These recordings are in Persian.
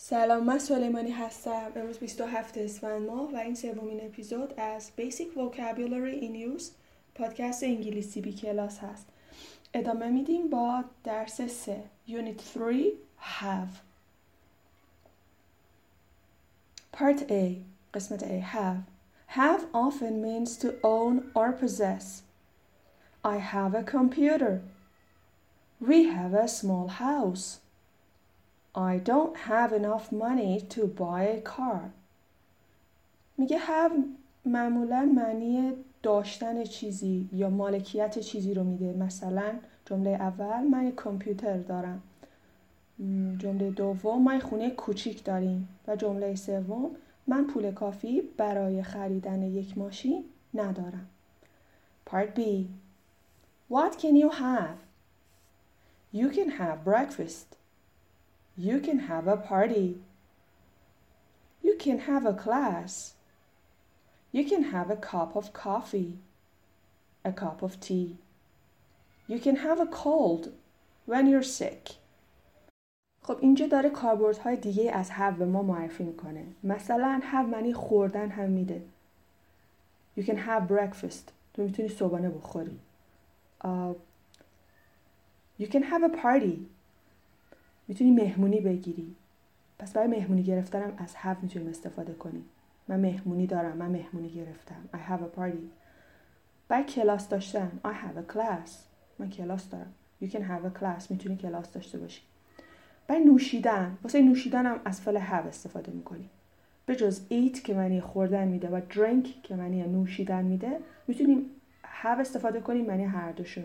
سلام من سلیمانی هستم امروز 27 اسفند ماه و این سومین اپیزود از Basic Vocabulary in Use پادکست انگلیسی بی کلاس هست ادامه میدیم با درس 3 Unit 3 Have Part A قسمت A Have Have often means to own or possess I have a computer We have a small house I don't have enough money to buy a car. میگه have معمولا معنی داشتن چیزی یا مالکیت چیزی رو میده. مثلا جمله اول من یک کامپیوتر دارم. جمله دوم ما خونه کوچیک داریم. و جمله سوم من پول کافی برای خریدن یک ماشین ندارم. Part B. What can you have? You can have breakfast. You can have a party. You can have a class. You can have a cup of coffee, a cup of tea. You can have a cold when you're sick. خب اینجا داره کاربردهای دیگه از have به ما معرفی میکنه. مثلا have معنی خوردن هم میده. You can have breakfast. تو میتونی صبحانه بخوری. Uh, you can have a party. می‌تونی مهمونی بگیری. پس برای مهمونی گرفتنم از have می‌تونیم استفاده کنیم. من مهمونی دارم من مهمونی گرفتم. I have a party. برای کلاس داشتن. I have a class. من کلاس دارم. You can have a class. می‌تونی کلاس داشته باشی. برای نوشیدن. واسه نوشیدنم از فعل have استفاده می‌کنی به جز eat که معنی خوردن میده و drink که معنی نوشیدن میده می‌تونیم have استفاده کنیم معنی هر دوشون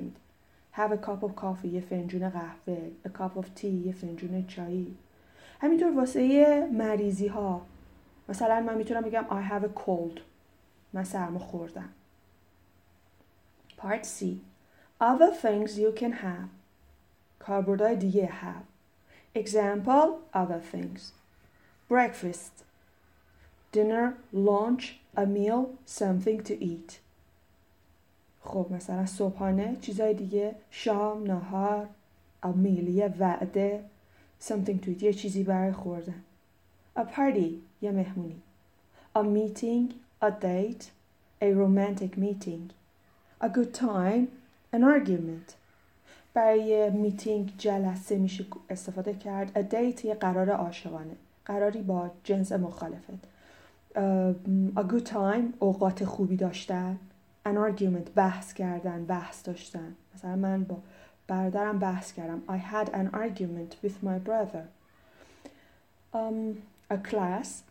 have a cup of coffee یه فنجون قهوه a cup of tea یه فنجون چایی همینطور واسه مریضی ها مثلا من میتونم بگم I have a cold من سرما خوردم Part C Other things you can have کاربردهای دیگه have Example other things Breakfast Dinner, lunch, a meal, something to eat خب مثلا صبحانه چیزای دیگه شام نهار میل یه وعده something to eat یه چیزی برای خوردن. A party یه مهمونی. A meeting a date a romantic meeting. A good time an argument. برای میتینگ جلسه میشه استفاده کرد. A date یه قرار عاشقانه قراری با جنس مخالفت. A good time اوقات خوبی داشتن. An argument بحث کردن بحث داشتن مثلا من با برادرم بحث کردم I had an argument with my brother. Um, a class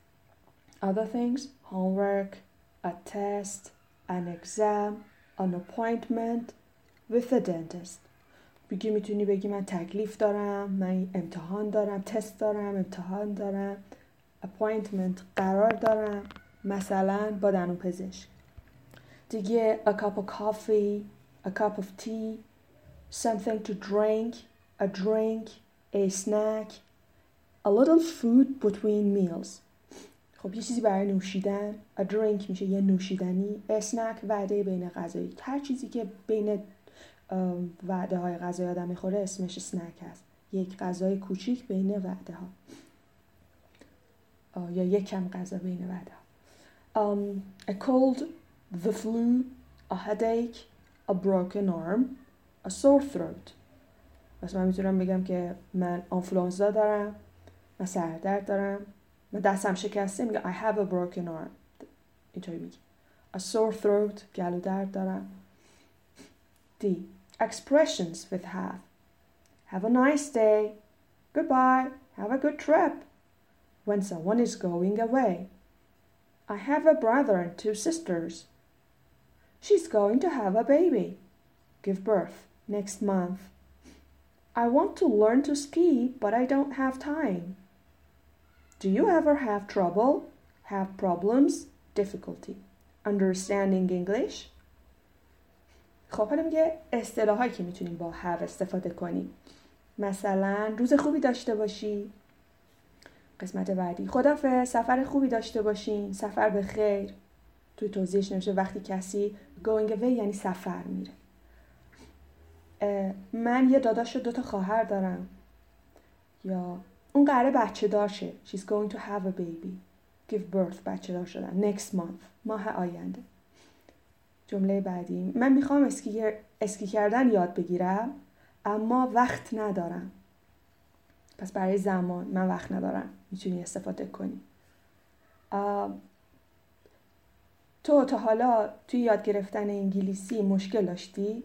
other things homework a test an exam an appointment with a dentist. بگی می‌تونی بگی من تکلیف دارم من امتحان دارم تست دارم امتحان دارم appointment قرار دارم مثلا با دندون پزشک دیگه a cup of coffee, a cup of tea, something to drink, a drink, a snack, a little food between meals. خب یه چیزی برای نوشیدن a drink میشه یه نوشیدنی a snack وعده بین غذایی. هر چیزی که بین وعده های غذایی آدم می‌خوره اسمش سنک هست. یک غذای کوچیک بین وعده ها یا یک کم غذا بین وعده ها um, a cold the flu, a headache, a broken arm, a sore throat. پس من میتونم بگم که من آنفلانزا دارم من سردرد دارم من دستم شکسته میگم I have a broken arm اینطوری میگی a sore throat گلو درد دارم D expressions with have have a nice day goodbye have a good trip when someone is going away I have a brother and two sisters She's going to have a baby. Give birth next month. I want to learn to ski, but I don't have time. Do you ever have trouble, have problems, difficulty understanding English? خب حالا میگه اصطلاحایی که میتونیم با have استفاده کنیم مثلا روز خوبی داشته باشی قسمت بعدی خدافه سفر خوبی داشته باشین سفر به خیر توی توضیحش نمیشه وقتی کسی going away یعنی سفر میره. من یه داداش و دوتا خواهر دارم. یا اون قراره بچه دار شه she's going to have a baby. Give birth. بچه دار شدن. Next month. ماه آینده. جمله بعدی. من می‌خوام اسکی, اسکی کردن یاد بگیرم اما وقت ندارم. پس برای زمان من وقت ندارم. می‌تونی استفاده کنی. تو تا حالا توی یاد گرفتن انگلیسی مشکل داشتی؟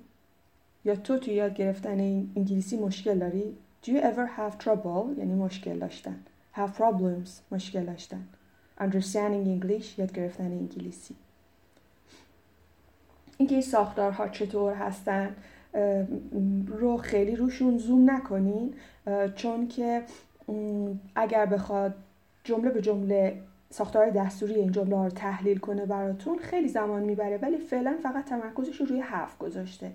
یا تو توی یاد گرفتن انگلیسی مشکل داری؟ Do you ever have trouble؟ یعنی مشکل داشتن. Have problems؟ مشکل داشتن. Understanding English؟ یاد گرفتن انگلیسی. اینکه این ساختارها چطور هستن رو خیلی روشون زوم نکنین چون که اگر بخواد جمله به جمله ساختار دستوری این جمله رو تحلیل کنه براتون خیلی زمان می‌بره ولی فعلا فقط تمرکزش رو روی حرف گذاشته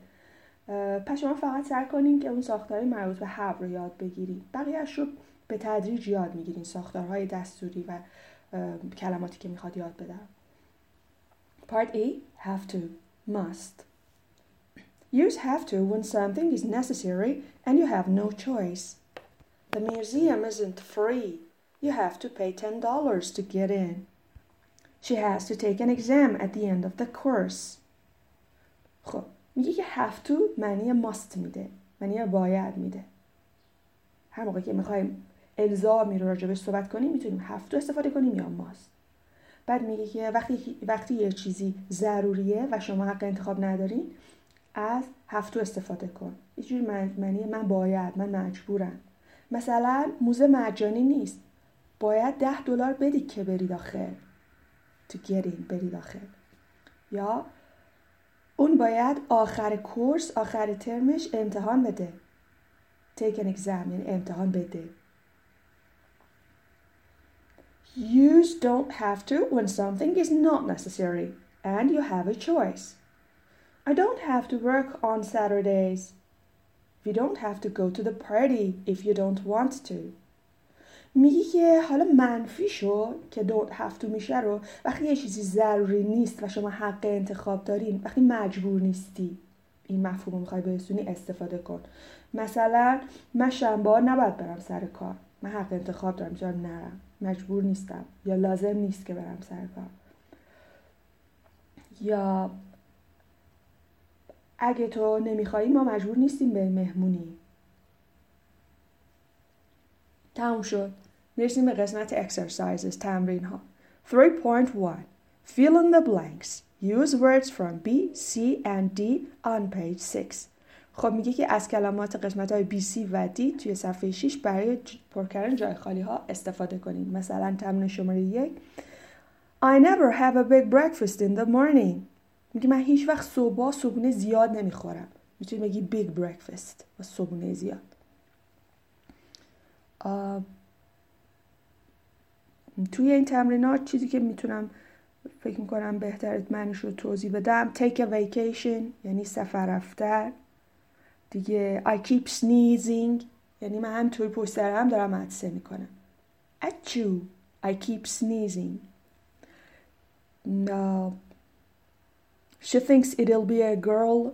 پس شما فقط سر کنین که اون ساختارهای مربوط به حرف رو یاد بگیرید بقیهش رو به تدریج یاد می‌گیرین ساختارهای دستوری و کلماتی که می‌خواد یاد بدم Part A have to must Use have to when something is necessary and you have no choice. The museum isn't free. You have to pay $10 to get in. She has to take an exam at the end of the course. خب میگه که have to معنی must میده معنی باید میده. هر موقع که می‌خوایم الزامی رو راجبش صحبت کنیم می‌تونیم have to استفاده کنیم یا must. بعد میگه که وقتی وقتی یه چیزی ضروریه و شما حق انتخاب ندارین از to استفاده کن. یه جوری معنی من باید من مجبورم. مثلا موزه مجانی نیست. باید ده دلار بدی که بری داخل تو گرین بری داخل یا اون باید آخر کورس آخر ترمش امتحان بده take an exam یعنی امتحان بده Use don't have to when something is not necessary and you have a choice. I don't have to work on Saturdays. We don't have to go to the party if you don't want to. میگی که حالا منفی شو که have to میشه رو وقتی یه چیزی ضروری نیست و شما حق انتخاب دارین وقتی مجبور نیستی این مفهوم رو می‌خوای برسونی استفاده کن. مثلا من شنبه نباید برم سر کار. من حق انتخاب دارم می‌تونم نرم؟ مجبور نیستم. یا لازم نیست که برم سر کار. یا اگه تو نمیخوایی ما مجبور نیستیم به مهمونی. تموم شد. می‌رسیم به قسمت exercises تمرین ها. 3.1 Fill in the blanks Use words from B, C and D on page 6 خب میگه که از کلمات قسمت های C و D توی صفحه 6 برای پر کردن جای خالی ها استفاده کنید مثلا تمرین شماره یک. I never have a big breakfast in the morning. میگه من هیچ وقت صبح صبحونه زیاد نمی‌خورم. می‌تونی بگی big breakfast و صبحونه زیاد. توی این تمرینات چیزی که می‌تونم فکر می‌کنم بهتر معنیش رو توضیح بدم take a vacation یعنی سفر رفتن. دیگه I keep sneezing یعنی من همینطوری پشت هم دارم عدسه می‌کنم. اچو I keep sneezing. no. she thinks it'll be a girl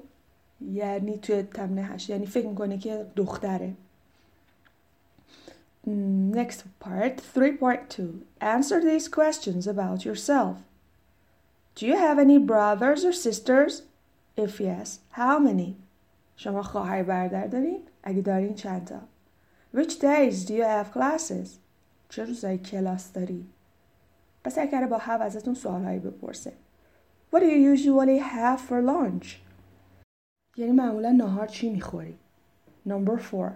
یعنی توی تمرین هشت یعنی فکر می‌کنه که دختره. Next part, 3.2. Answer these questions about yourself. Do you have any brothers or sisters? If yes, how many? شما خواهر برادر دارین؟ اگه دارین چند تا؟ Which days do you have classes? چه روزایی کلاس داری؟ پس اگر با have ازتون سوالهایی بپرسه. What do you usually have for lunch? یعنی معمولا نهار چی میخوری؟ Number 4.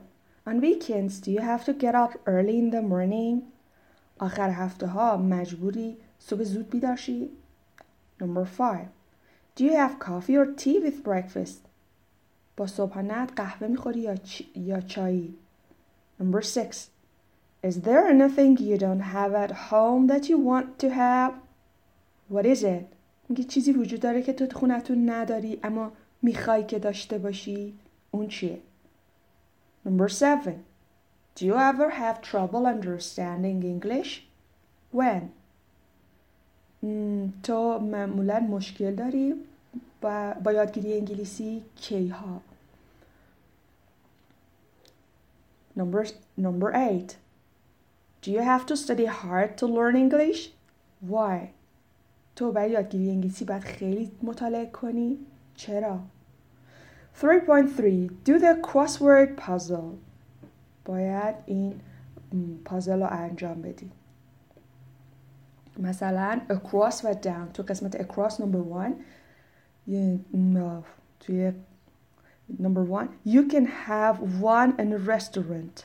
On weekends do you have to get up early in the morning? آخر هفته ها مجبوری صبح زود بیدار شی؟ Number 5. Do you have coffee or tea with breakfast? با صبحانت قهوه میخوری یا, چ... یا چایی؟ Number 6. Is there anything you don't have at home that you want to have? What is it? میگه چیزی وجود داره که تو خونتون نداری اما میخوای که داشته باشی؟ اون چیه؟ Number seven. Do you ever have trouble understanding English? When? تو معمولا مشکل داری با, با یادگیری انگلیسی کی ها Number, number eight. Do you have to study hard to learn English? Why? تو برای یادگیری انگلیسی باید خیلی مطالعه کنی؟ چرا؟ 3.3 Do the crossword puzzle باید این پازل رو انجام بدی مثلا across و down تو قسمت across number one توی number one you can have one in a restaurant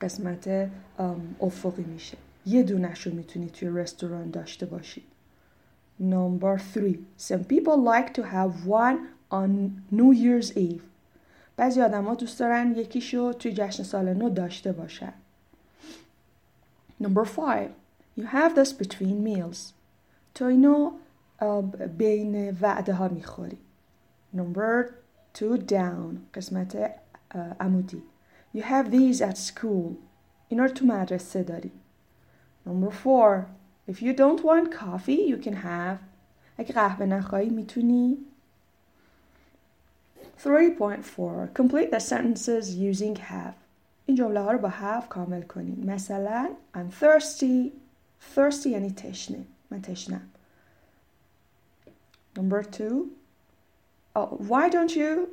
قسمت افقی میشه یه دونش رو میتونی توی رستوران داشته باشی number three some people like to have one on New Year's Eve بعضی آدم ها دوست دارن یکیشو توی جشن سال نو داشته باشن number five you have this between meals تو اینو بین وعده ها می‌خوری number two down قسمت عمودی You have these at school. اینا رو تو مدرسه داری. Number four. If you don't want coffee, you can have. اگه قهوه نخواهی می‌تونی. 3.4. Complete the sentences using have. این جمله ها رو با have کامل کنیم. مثلا I'm thirsty. Thirsty یعنی تشنه. من تشنم. Number two. Oh, why don't you?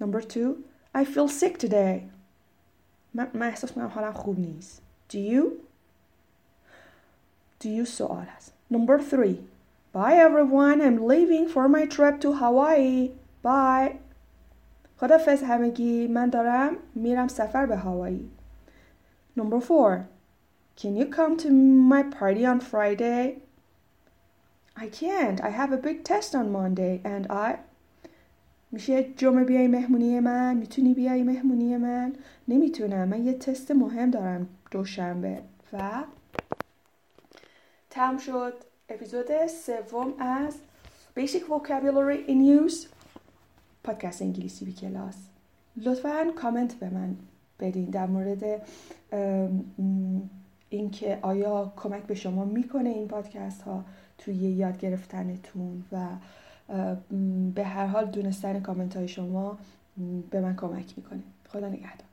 Number two. I feel sick today. من, من احساس میکنم حالم خوب نیست. Do you? Do you سوال هست. Number three. Bye everyone. I'm leaving for my trip to Hawaii. Bye. خدافز همگی. من دارم میرم سفر به هوایی. Number four. Can you come to my party on Friday? I can't. I have a big test on Monday and I میشه جمعه بیای مهمونی من می‌تونی بیای مهمونی من نمی‌تونم من یه تست مهم دارم دوشنبه و تم شد اپیزود سوم از Basic Vocabulary in Use پادکست انگلیسی بی کلاس. لطفا کامنت به من بدین در مورد اینکه آیا کمک به شما می‌کنه این پادکست ها توی یاد گرفتنتون و به هر حال دونستن کامنت های شما به من کمک می‌کنه. خدا نگهدار.